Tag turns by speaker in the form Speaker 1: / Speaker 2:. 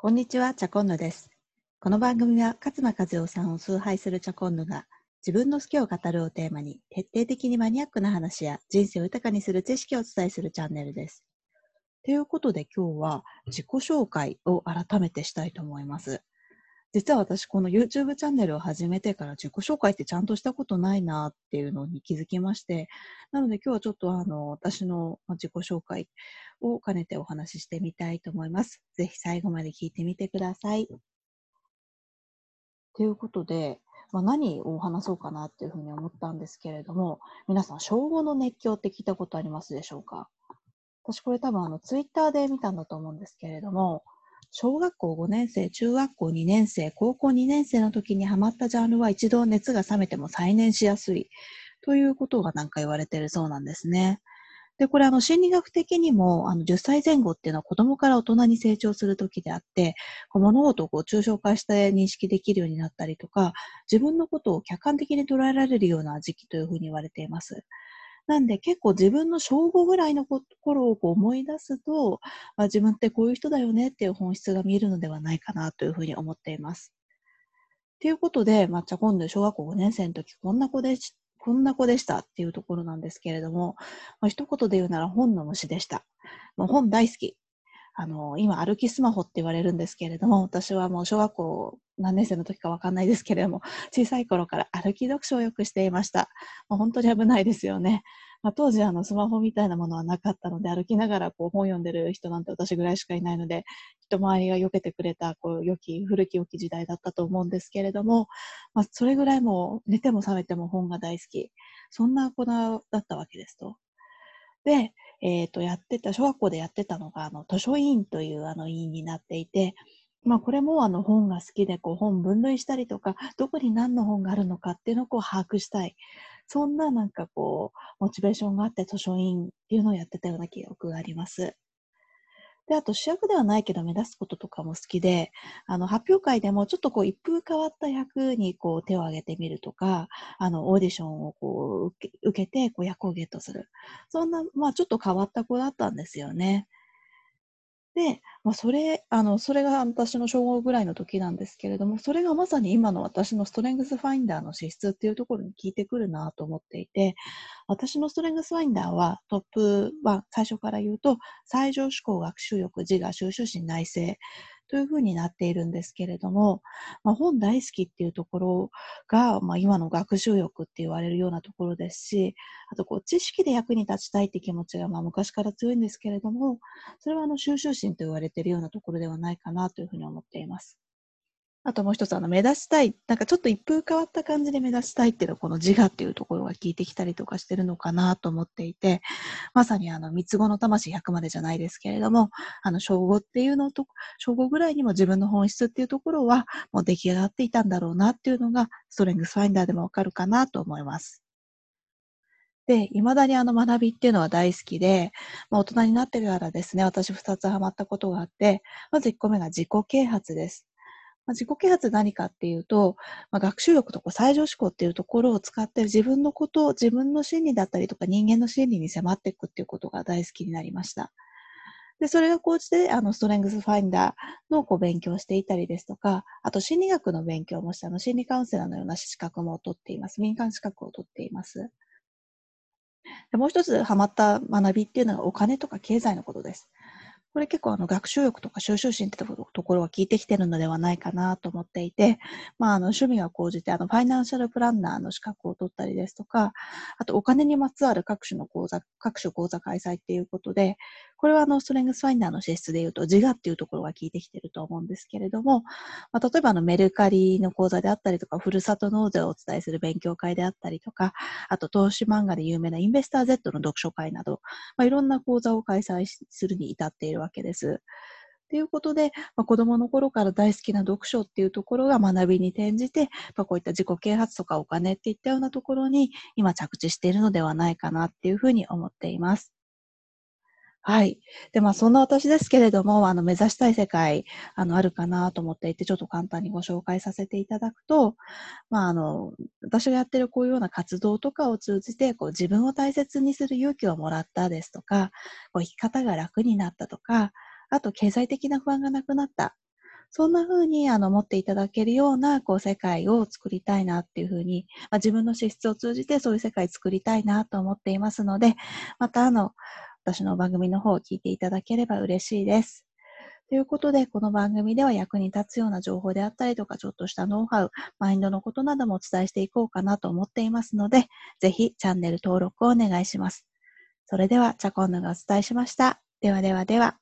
Speaker 1: こんにちは、チャコンヌです。この番組は勝間和代さんを崇拝するチャコンヌが自分の好きを語るをテーマに徹底的にマニアックな話や人生を豊かにする知識をお伝えするチャンネルです。ということで今日は自己紹介を改めてしたいと思います。実は私この YouTube チャンネルを始めてから自己紹介ってちゃんとしたことないなっていうのに気づきまして、なので今日はちょっとあの私の自己紹介を兼ねてお話ししてみたいと思います。ぜひ最後まで聞いてみてください。ということで、まあ、何を話そうかなっていうふうに思ったんですけれども、皆さん、小5の熱狂って聞いたことありますでしょうか？私これ多分あのツイッターで見たんだと思うんですけれども、小学校5年生、中学校2年生、高校2年生の時にハマったジャンルは一度熱が冷めても再燃しやすいということがなんか言われてるそうなんですね。で、これあの心理学的にもあの10歳前後っていうのは子供から大人に成長する時であって、こう物事をこう抽象化して認識できるようになったりとか、自分のことを客観的に捉えられるような時期というふうに言われています。なんで結構自分の小5ぐらいの頃をこう思い出すと、まあ、自分ってこういう人だよねっていう本質が見えるのではないかなというふうに思っています。ということで、まあ、じゃ今度小学校5年生の時こんな子でしこんな子でしたっていうところなんですけれども、まあ、一言で言うなら本の虫でした。もう本大好き。あの、今歩きスマホって言われるんですけれども、私はもう小学校何年生の時かわかんないですけれども、小さい頃から歩き読書をよくしていました。もう、本当に危ないですよね。まあ、当時あのスマホみたいなものはなかったので、歩きながらこう本読んでる人なんて私ぐらいしかいないので、人回りが避けてくれたこう良き、古き良き時代だったと思うんですけれども、まあ、それぐらいもう寝ても覚めても本が大好き。そんな子だったわけですと。で、え、ー、と、やってた、小学校でやってたのが、あの、図書委員というあの委員になっていて、まあ、これもあの本が好きでこう本分類したりとか、どこに何の本があるのかっていうのをこう把握したい。そんななんかこう、モチベーションがあって図書委員っていうのをやってたような記憶があります。で、あと主役ではないけど目立つこととかも好きで、あの、発表会でもちょっとこう一風変わった役にこう手を挙げてみるとか、あの、オーディションをこう受け受けてこう役をゲットする。そんな、まあちょっと変わった子だったんですよね。で、まあ、それ、あの、それが私の小5ぐらいの時なんですけれども、それがまさに今の私のストレングスファインダーの資質っていうところに効いてくるなと思っていて、私のストレングスファインダーはトップは最初から言うと、最上思考、学習欲、自我、収集心、内省というふうになっているんですけれども、まあ、本大好きっていうところが、まあ、今の学習欲って言われるようなところですし、あとこう知識で役に立ちたいって気持ちがまあ昔から強いんですけれども、それはあの収集心と言われているようなところではないかなというふうに思っています。あともう一つ、あの、目立ちたい。なんかちょっと一風変わった感じで目立ちたいっていうのは、この自我っていうところが効いてきたりとかしてるのかなと思っていて、まさにあの、三つ子の魂100までじゃないですけれども、あの、小5っていうのと、小5ぐらいにも自分の本質っていうところは、もう出来上がっていたんだろうなっていうのが、ストレングスファインダーでもわかるかなと思います。で、未だにあの学びっていうのは大好きで、まあ、大人になってからですね、私2つハマったことがあって、まず1個目が自己啓発です。まあ、自己啓発何かっていうと、まあ、学習力とか最上思考っていうところを使って自分のことを自分の心理だったりとか人間の心理に迫っていくっていうことが大好きになりました。で、それが講じて、あの、ストレングスファインダーのこう勉強していたりですとか、あと心理学の勉強もして、あの、心理カウンセラーのような資格も取っています。民間資格を取っています。でもう一つハマった学びっていうのはお金とか経済のことです。これ結構あの学習欲とか収集心ってところは効いてきてるのではないかなと思っていて、まあ、あの趣味が講じてあのファイナンシャルプランナーの資格を取ったりですとか、あとお金にまつわる各種の講座、各種講座開催っていうことで、これはあの、ストレングスファインダーの性質で言うと、自我っていうところが効いてきてると思うんですけれども、まあ、例えばあの、メルカリの講座であったりとか、ふるさと納税をお伝えする勉強会であったりとか、あと投資漫画で有名なインベスター Z の読書会など、まあ、いろんな講座を開催するに至っているわけです。ということで、まあ、子供の頃から大好きな読書っていうところが学びに転じて、まあ、こういった自己啓発とかお金っていったようなところに今着地しているのではないかなっていうふうに思っています。はい。で、まあ、そんな私ですけれども、あの、目指したい世界、あの、あるかなと思っていて、ちょっと簡単にご紹介させていただくと、まあ、あの、私がやってるこういうような活動とかを通じて、こう、自分を大切にする勇気をもらったですとか、こう、生き方が楽になったとか、あと、経済的な不安がなくなった。そんな風にあの持っていただけるようなこう世界を作りたいなっていう風に、まあ、自分の資質を通じてそういう世界作りたいなと思っていますので、またあの、私の番組の方を聞いていただければ嬉しいです。ということで、この番組では役に立つような情報であったりとか、ちょっとしたノウハウ、マインドのことなどもお伝えしていこうかなと思っていますので、ぜひチャンネル登録をお願いします。それでは、チャコンヌがお伝えしました。ではではでは。